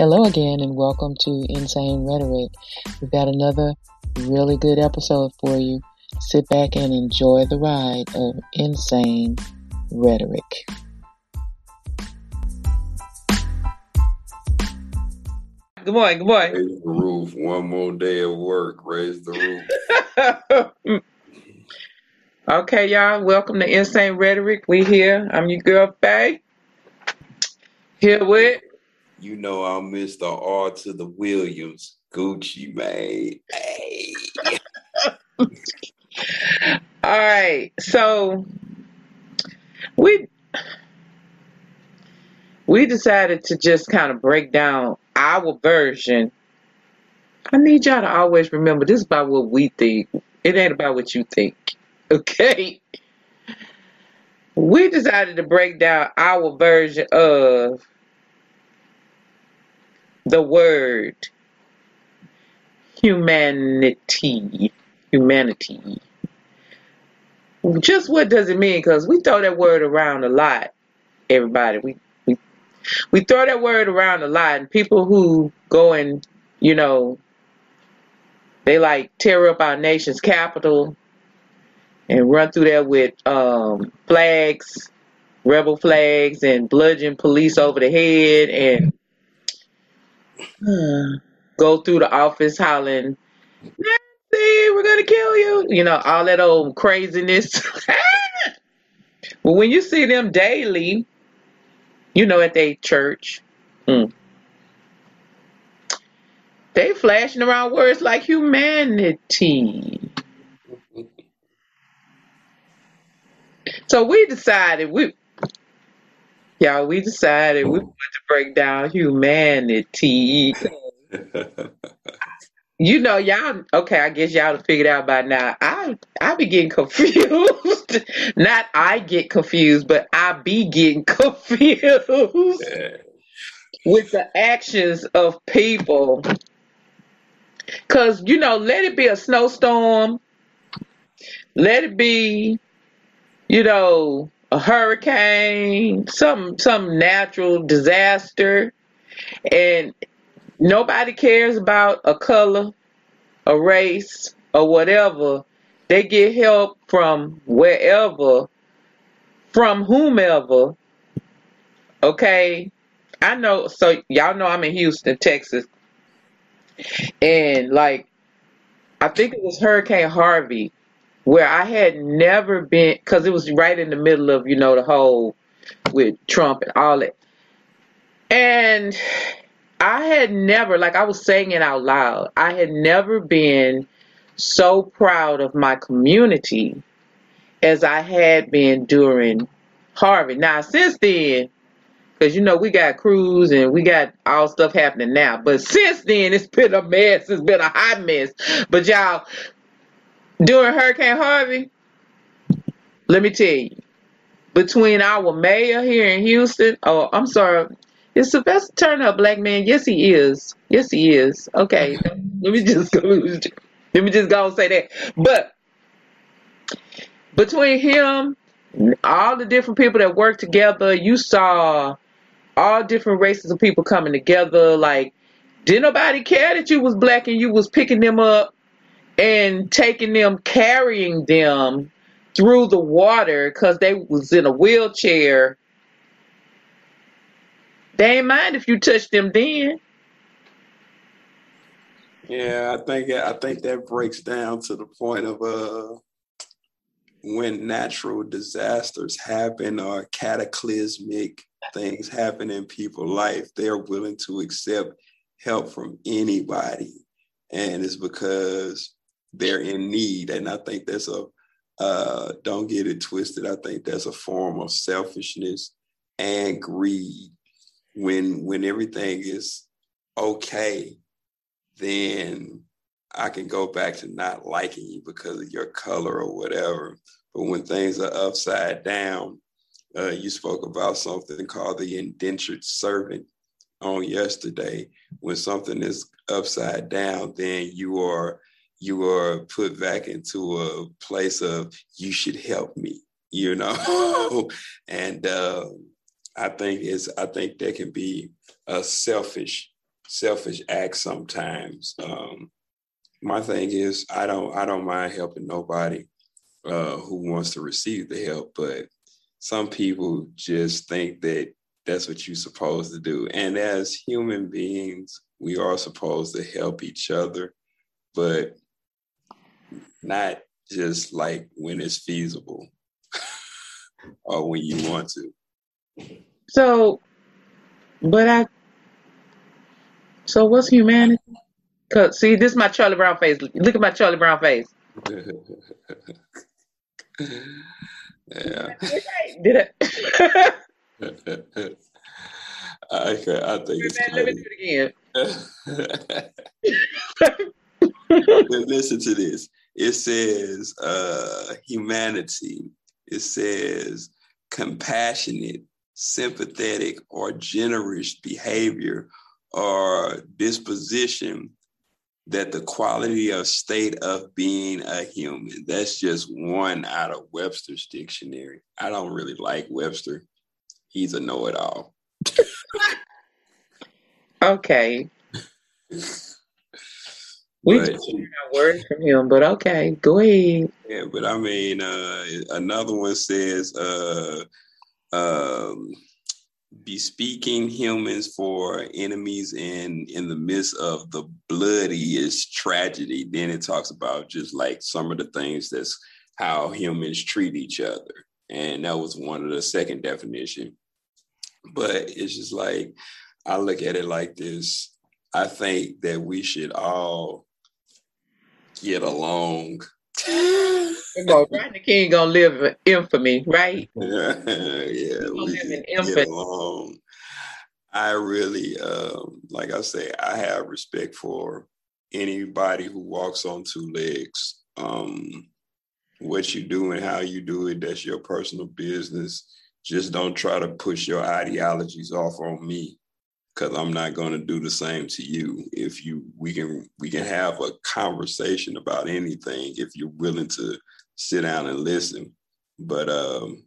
Hello again, and welcome to Insane Rhetoric. We've got another really good episode for you. Sit back and enjoy the ride of Insane Rhetoric. Good morning. Good morning. Raise the roof. One more day of work. Raise the roof. okay, y'all. Welcome to Insane Rhetoric. We here. I'm your girl, Faye. Here with you know I'm Mr. R to the Williams. Gucci man. Hey. All right. So we we decided to just kind of break down our version. I need y'all to always remember this is about what we think. It ain't about what you think. Okay? We decided to break down our version of the word humanity. Humanity. Just what does it mean? Because we throw that word around a lot, everybody. We, we we throw that word around a lot, and people who go and you know they like tear up our nation's capital and run through there with um, flags, rebel flags, and bludgeon police over the head, and go through the office hollering, Nancy, we're gonna kill you. You know, all that old craziness. but when you see them daily, you know, at their church, mm, they flashing around words like humanity. So we decided we Y'all, we decided we wanted to break down humanity. you know, y'all. Okay, I guess y'all have figured out by now. I I be getting confused. Not I get confused, but I be getting confused with the actions of people. Cause you know, let it be a snowstorm. Let it be, you know, a hurricane, some some natural disaster, and nobody cares about a color, a race, or whatever. They get help from wherever, from whomever. Okay, I know. So y'all know I'm in Houston, Texas, and like I think it was Hurricane Harvey where I had never been because it was right in the middle of you know the whole with Trump and all that, and I had never like I was saying it out loud. I had never been so proud of my community as I had been during Harvey. Now since then, because you know we got crews and we got all stuff happening now, but since then it's been a mess. It's been a hot mess. But y'all, during Hurricane Harvey, let me tell you, between our mayor here in Houston, oh, I'm sorry, is Sylvester Turner a black man? Yes, he is. Yes, he is. Okay, let me just go. Let me just go and say that. But between him, all the different people that work together, you saw all different races of people coming together. Like, did nobody care that you was black and you was picking them up and taking them, carrying them through the water because they was in a wheelchair. They ain't mind if you touch them then. Yeah, I think I think that breaks down to the point of uh when natural disasters happen or cataclysmic things happen in people's life, they're willing to accept help from anybody. And it's because they're in need. And I think that's a, uh, don't get it twisted. I think that's a form of selfishness and greed. When when everything is okay, then I can go back to not liking you because of your color or whatever. But when things are upside down, uh, you spoke about something called the indentured servant on yesterday. When something is upside down, then you are you are put back into a place of you should help me you know and uh, i think it's i think there can be a selfish selfish act sometimes. Um, my thing is, I don't I don't mind helping nobody uh, who wants to receive the help, but some people just think that that's what you're supposed to do. And as human beings, we are supposed to help each other, but not just like when it's feasible or when you want to. So, but I. So what's humanity? Cause see, this is my Charlie Brown face. Look at my Charlie Brown face. yeah. Did it? I, I think it's Let me do it again. Listen to this. It says uh, humanity. It says compassionate, sympathetic, or generous behavior or disposition that the quality of state of being a human. That's just one out of Webster's dictionary. I don't really like Webster. He's a know-it-all. okay. We But- just heard a word from him, but okay, go ahead. Yeah, but I mean, uh, another one says, uh, um, bespeaking humans for enemies in in the midst of the bloodiest tragedy. Then it talks about just like some of the things that's how humans treat each other, and that was one of the second definition. But it's just like I look at it like this. I think that we should all get along. On, Rodney King gonna live in infamy, right? yeah, gonna we live in get along. I really, um, like I say, I have respect for anybody who walks on two legs. Um, what you do and how you do it, that's your personal business. Just don't try to push your ideologies off on me because I'm not going to do the same to you. If you, we can, we can have a conversation about anything if you're willing to sit down and listen. But um,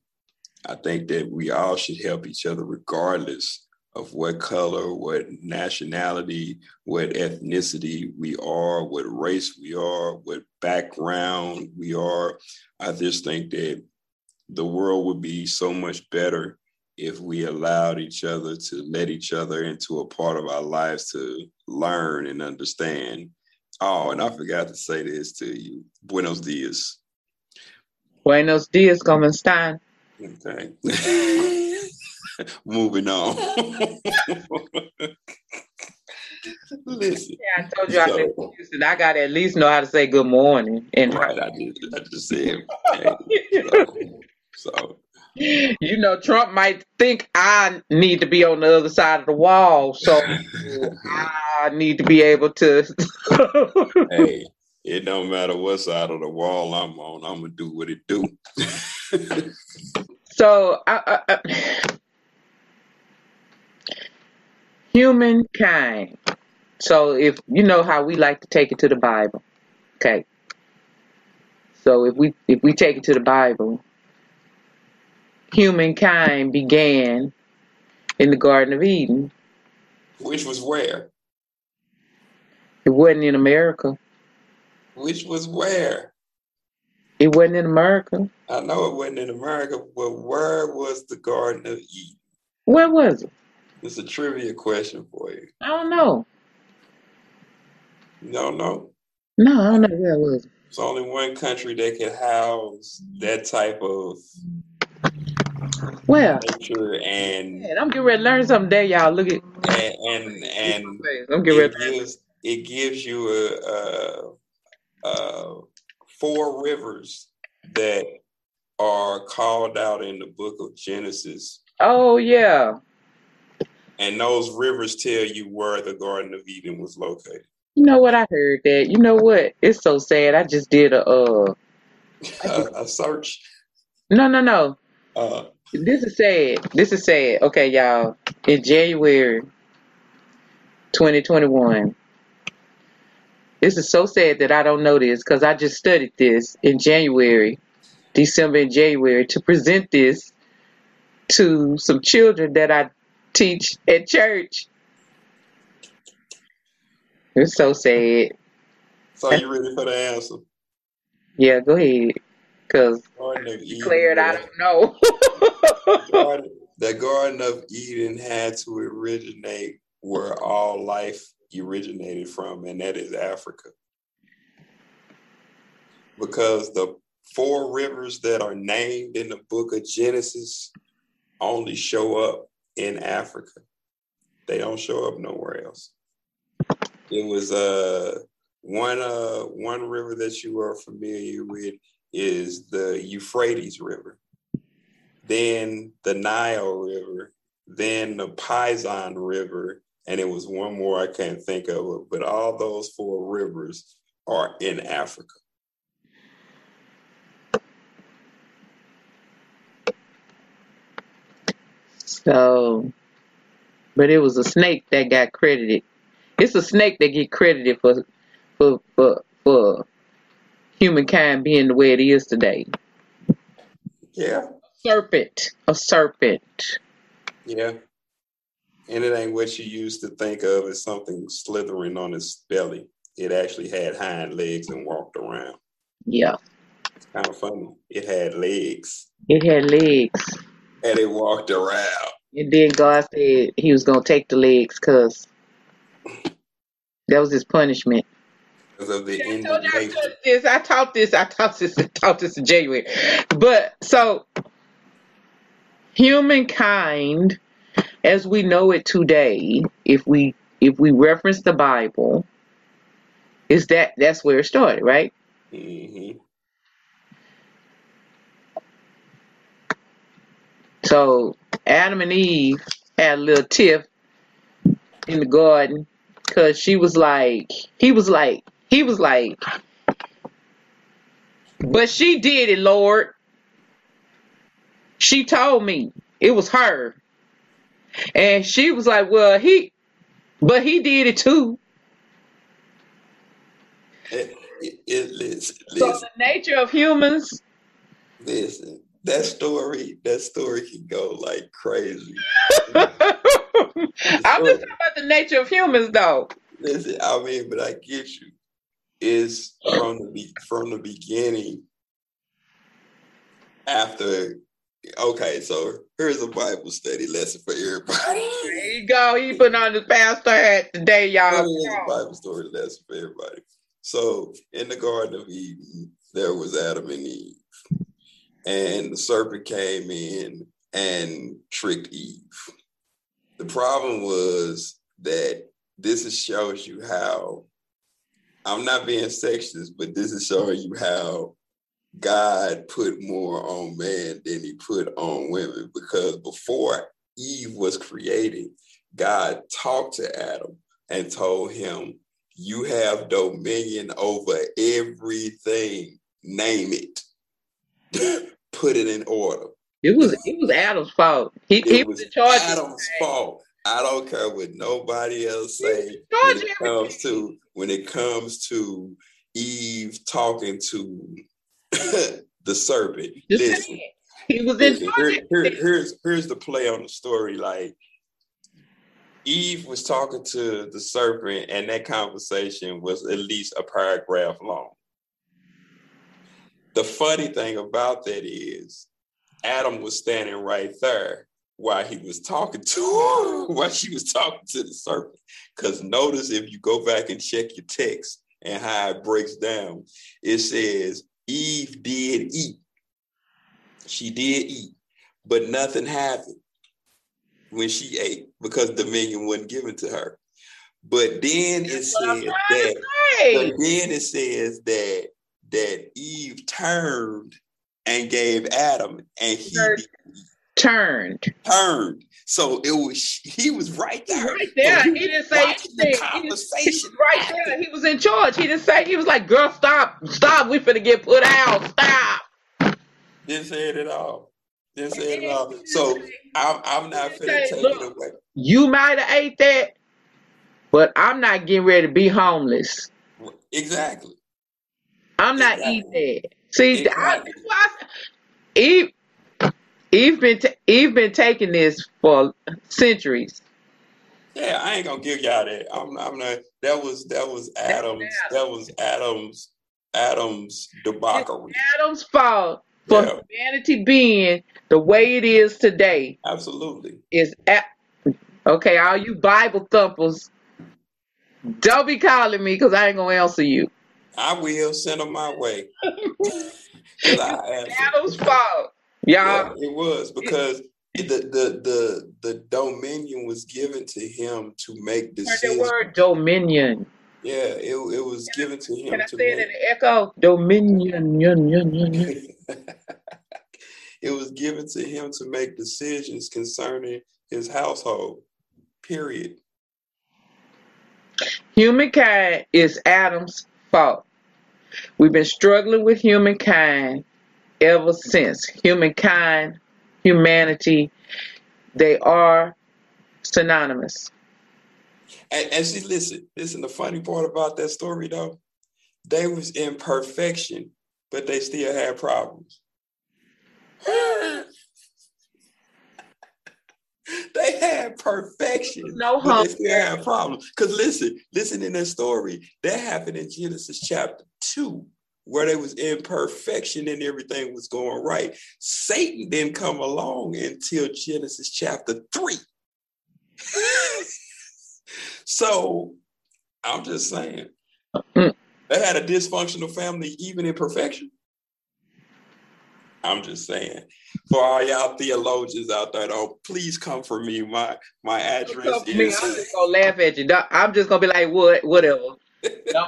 I think that we all should help each other regardless of what color, what nationality, what ethnicity we are, what race we are, what background we are. I just think that the world would be so much better if we allowed each other to let each other into a part of our lives to learn and understand. Oh, and I forgot to say this to you. Buenos dias. Buenos dias, como están? Okay. Moving on. Listen. Yeah, I told you I So- in Houston. I gotta at least know how to say good morning. And Right, I just, I just said. hey, so, so, you know, Trump might think I need to be on the other side of the wall, so I need to be able to. hey, it don't matter what side of the wall I'm on. I'm gonna do what it do. so, I, I, I, humankind. So, if you know how we like to take it to the Bible, okay. So, if we if we take it to the Bible, humankind began in the Garden of Eden. Which was where? It wasn't in America. Which was where? It wasn't in America. I know it wasn't in America, but where was the Garden of Eden? Where was it? It's a trivia question for you. I don't know. You don't know? No, I don't know where it was. It's only one country that could house that type of Where? nature and Man, I'm getting ready to learn something there, y'all. Look at and and, and I'm getting ready gives it gives you a, a, a four rivers that are called out in the book of Genesis, Oh yeah. and those rivers tell you where the Garden of Eden was located. You know what? I heard that. You know what? It's so sad. I just did a uh a, a search. no no no. Uh, This is sad. This is sad. Okay, y'all. In January 2021. This is so sad that I don't know this because I just studied this in January, December and January to present this to some children that I teach at church. It's so sad. So you ready for the answer? Yeah, go ahead. Cause Garden of Eden. declared I don't know. Garden- the Garden of Eden had to originate where all life originated from, and that is Africa. Because the four rivers that are named in the book of Genesis only show up in Africa. They don't show up nowhere else. It was uh one uh one river that you are familiar with is the Euphrates River then the Nile River, then the Pison River, and it was one more I can't think of but all those four rivers are in Africa. So, but it was a snake that got credited. It's a snake that get credited for for for for humankind being the way it is today. Yeah, Serpent, a serpent. yeah. And it ain't what you used to think of as something slithering on its belly. It actually had hind legs and walked around. Yeah, It's kind of funny. It had legs it had legs, and it walked around. and then God said He was gonna take the legs because that was His punishment. Of the I told you I taught this. I taught this. I taught this. I taught this in January. But so humankind, as we know it today, if we if we reference the Bible, is that that's where it started, right? hmm So Adam and Eve had a little tiff in the garden because she was like, he was like, he was like, but she did it, Lord. She told me it was her. And she was like, well, he, but he did it too. It, it, it, listen, So listen. the nature of humans, Listen, that story, that story can go like crazy. I'm just talking about the nature of humans though. Listen, I mean, but I get you. Is from the be- from the beginning. After, okay, so here's a Bible study lesson for everybody. There you go. He put on his pastor hat today, y'all. Here's a Bible story lesson for everybody. So, in the Garden of Eden, there was Adam and Eve, and the serpent came in and tricked Eve. The problem was that this shows you how I'm not being sexist, but this is showing you how God put more on man than he put on women because before Eve was created, God talked to Adam and told him, You have dominion over everything, name it, put it in order. It was it was Adam's fault. He, It he was was in charge. of Adam's fault. I don't care what nobody else say when it comes to when it comes to Eve talking to the serpent. Listen. He was in listen, here, here, here's here's the play on the story. Like Eve was talking to the serpent, and that conversation was at least a paragraph long. The funny thing about that is Adam was standing right there while he was talking to her, while she was talking to the serpent. Because notice if you go back and check your text and how it breaks down, it says Eve did eat. She did eat, but nothing happened when she ate because dominion wasn't given to her. But then it That's what I'm says that but then it says that that Eve turned and gave Adam, and he Turned. Turned. So it was he was right there. Right there. So He didn't say anything. He was, he conversation. was right there. He was in charge. He didn't say he was like, girl, stop, stop. We finna get put out. Stop. Didn't say it at all. Didn't say it at all. So I'm I'm not finna take say, it away. You might have ate that, but I'm not getting ready to be homeless. Exactly. I'm not Exactly. eating that. See, I, Exactly. that's why I, Eve, Eve been ta- Eve been taking this for centuries. Yeah, I ain't gonna give y'all that. I'm, I'm not. That was that was Adams. That was Adams. Adams debauchery. Adams' fault for yeah. humanity being the way it is today. Absolutely. Is at okay. All you Bible thumpers, don't be calling me because I ain't gonna answer you. I will send them my way. Adam's fault, y'all. Yeah, it was because the, the the the dominion was given to him to make decisions. The word dominion. Yeah, it, it was can given to him. Can I say it in the echo? Dominion. it was given to him to make decisions concerning his household. Period. Humankind is Adam's fault. We've been struggling with humankind ever since. Humankind, humanity, they are synonymous. And, and see, listen, listen, the funny part about that story though, they was in perfection, but they still had problems. they had perfection. No but they still had problems. Because listen, listen in that story, that happened in Genesis chapter 2, where they was imperfection and everything was going right. Satan didn't come along until Genesis chapter 3. so I'm just saying. They had a dysfunctional family even in perfection. I'm just saying. For all y'all theologians out there, though, please come for me. My my address is. Me. I'm just gonna laugh at you. I'm just gonna be like, what, whatever. No.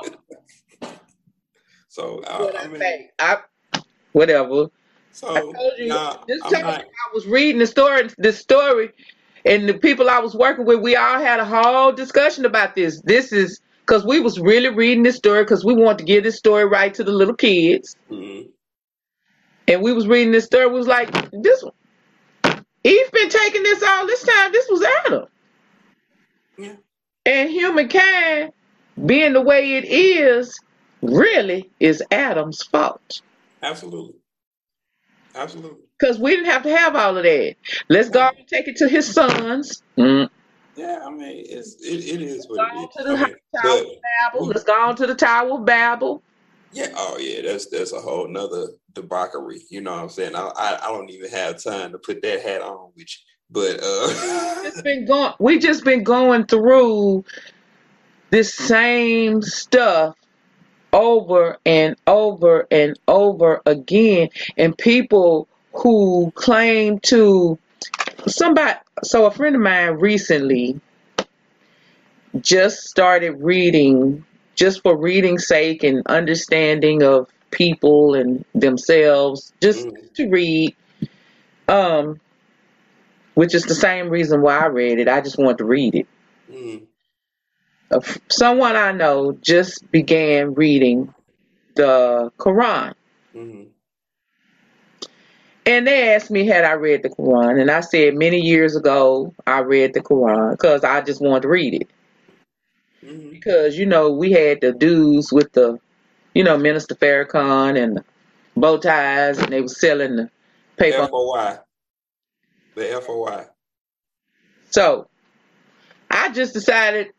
So uh, I, mean, I, whatever. So I told you nah, this time not... I was reading the story, the story, and the people I was working with, we all had a whole discussion about this. This is because we was really reading this story because we want to give this story right to the little kids. Mm-hmm and we was reading this story, was like, this one Eve been taking this all this time. This was Adam. Yeah. And humankind being the way it is really is Adam's fault. Absolutely. Absolutely. Because we didn't have to have all of that. Let's go and take it to his sons. Mm. Yeah, I mean, it's, it, it is what it is. To the I mean, Tower of Babel. Let's go on to the Tower of Babel. Yeah, oh yeah, that's that's a whole nother debauchery. You know what I'm saying? I, I, I don't even have time to put that hat on with you. But uh it's been going we just been going through this same stuff over and over and over again and people who claim to somebody so a friend of mine recently just started reading just for reading sake and understanding of people and themselves, just mm. to read. Um, which is the same reason why I read it. I just want to read it. Mm. Someone I know just began reading the Quran. Mm-hmm. And they asked me had I read the Quran, and I said many years ago I read the Quran because I just wanted to read it. Mm-hmm. Because you know we had the dudes with the, you know, Minister Farrakhan and the bow ties, and they were selling the paper. FOI. The FOI. So, I just decided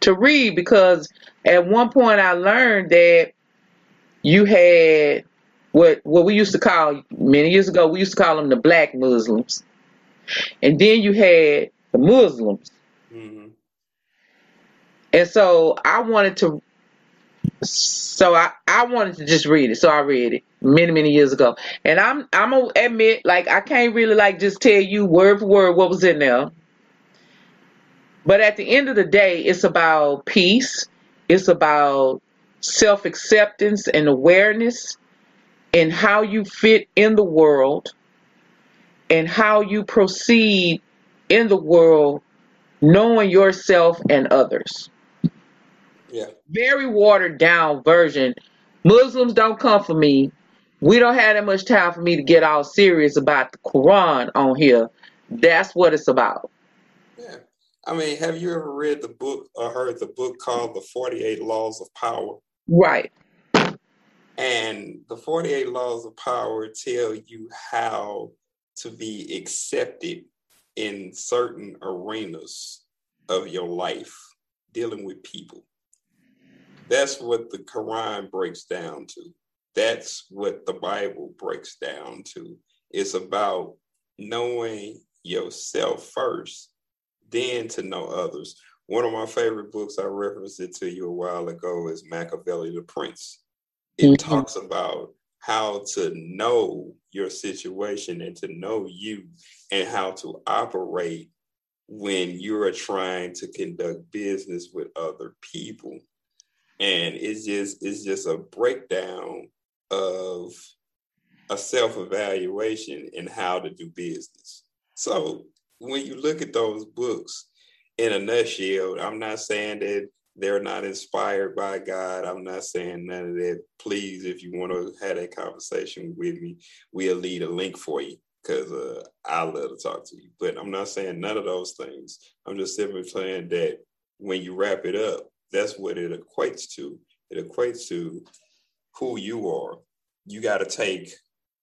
to read because at one point I learned that you had what what we used to call many years ago we used to call them the black Muslims, and then you had the Muslims. Mm-hmm. And so I wanted to so I, I wanted to just read it. So I read it many, many years ago. And I'm I'm gonna admit, like I can't really like just tell you word for word what was in there. But at the end of the day, it's about peace. It's about self acceptance and awareness and how you fit in the world and how you proceed in the world knowing yourself and others. Yeah. Very watered down version. Muslims don't come for me. We don't have that much time for me to get all serious about the Quran on here. That's what it's about. Yeah. I mean, have you ever read the book or heard the book called The 48 Laws of Power? Right. And the 48 Laws of Power tell you how to be accepted in certain arenas of your life, dealing with people. That's what the Quran breaks down to. That's what the Bible breaks down to. It's about knowing yourself first, then to know others. One of my favorite books, I referenced it to you a while ago, is Machiavelli the Prince. It mm-hmm. talks about how to know your situation and to know you and how to operate when you're trying to conduct business with other people and it's just it's just a breakdown of a self-evaluation and how to do business so when you look at those books in a nutshell i'm not saying that they're not inspired by god i'm not saying none of that please if you want to have that conversation with me we'll leave a link for you because uh, I love to talk to you. But I'm not saying none of those things. I'm just simply saying that when you wrap it up, that's what it equates to. It equates to who you are. You got to take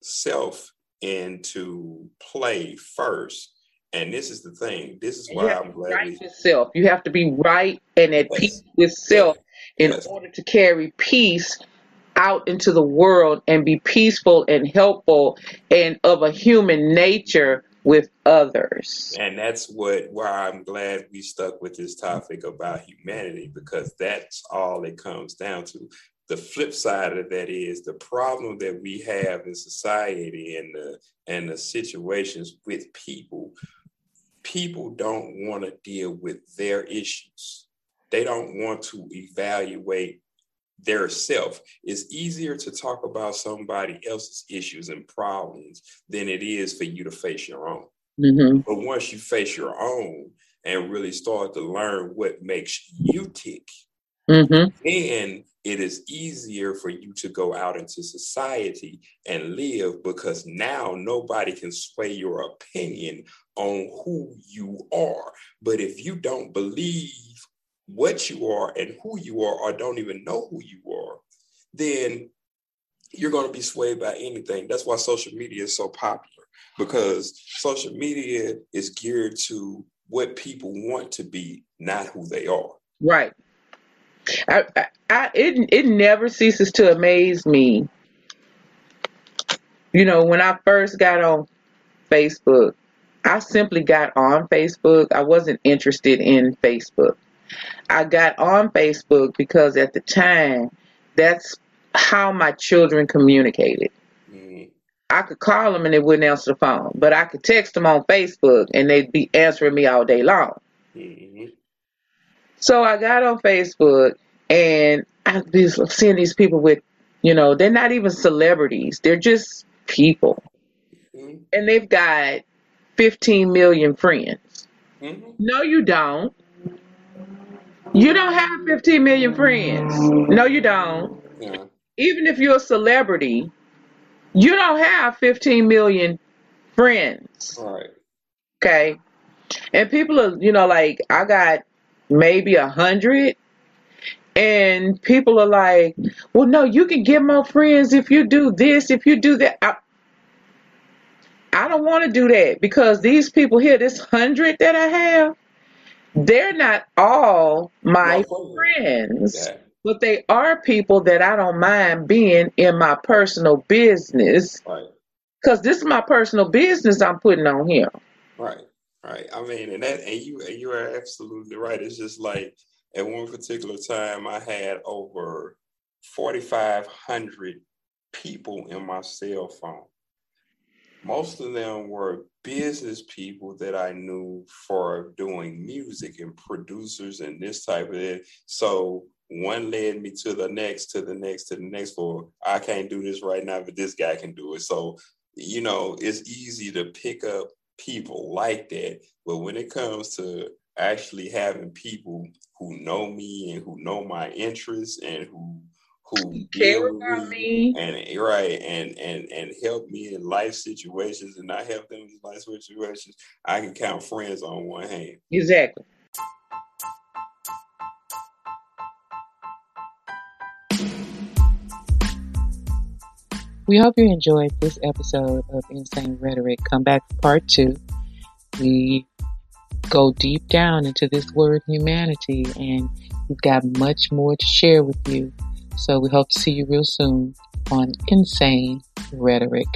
self into play first. And this is the thing. This is why I'm glad. Right we... yourself. You have to be right and at yes. peace with self yes. in yes. order to carry peace out into the world and be peaceful and helpful and of a human nature with others. And that's what why I'm glad we stuck with this topic about humanity because that's all it comes down to. The flip side of that is the problem that we have in society and the and the situations with people. People don't want to deal with their issues. They don't want to evaluate their self. It's easier to talk about somebody else's issues and problems than it is for you to face your own. Mm-hmm. But once you face your own and really start to learn what makes you tick, mm-hmm. then it is easier for you to go out into society and live because now nobody can sway your opinion on who you are. But if you don't believe what you are and who you are or don't even know who you are, then you're going to be swayed by anything. That's why social media is so popular because social media is geared to what people want to be, not who they are. Right. I, I, it it never ceases to amaze me. You know, when I first got on Facebook, I simply got on Facebook. I wasn't interested in Facebook. I got on Facebook because at the time, that's how my children communicated. Mm-hmm. I could call them and they wouldn't answer the phone, but I could text them on Facebook and they'd be answering me all day long. Mm-hmm. So I got on Facebook and I was seeing these people with, you know, they're not even celebrities, they're just people. Mm-hmm. And they've got 15 million friends. Mm-hmm. No, you don't. You don't have 15 million friends. No, you don't. Yeah. Even if you're a celebrity, you don't have 15 million friends. Right. Okay. And people are, you know, like I got maybe a hundred and people are like, well, no, you can get more friends if you do this, if you do that. I, I don't want to do that because these people here, this hundred that I have, they're not all my friends, yeah. but they are people that I don't mind being in my personal business. Right. Because this is my personal business I'm putting on here. Right. Right. I mean, and that and you and you are absolutely right. It's just like at one particular time I had over forty five hundred people in my cell phone. Most of them were business people that I knew for doing music and producers and this type of it. So one led me to the next, to the next, to the next. For I can't do this right now, but this guy can do it. So you know, it's easy to pick up people like that. But when it comes to actually having people who know me and who know my interests and who who care about me, me and right and and and help me in life situations and not help them in life situations, I can count friends on one hand. Exactly. We hope you enjoyed this episode of Insane Rhetoric. Come back for part two. We go deep down into this word humanity and we've got much more to share with you. So we hope to see you real soon on Insane Rhetoric.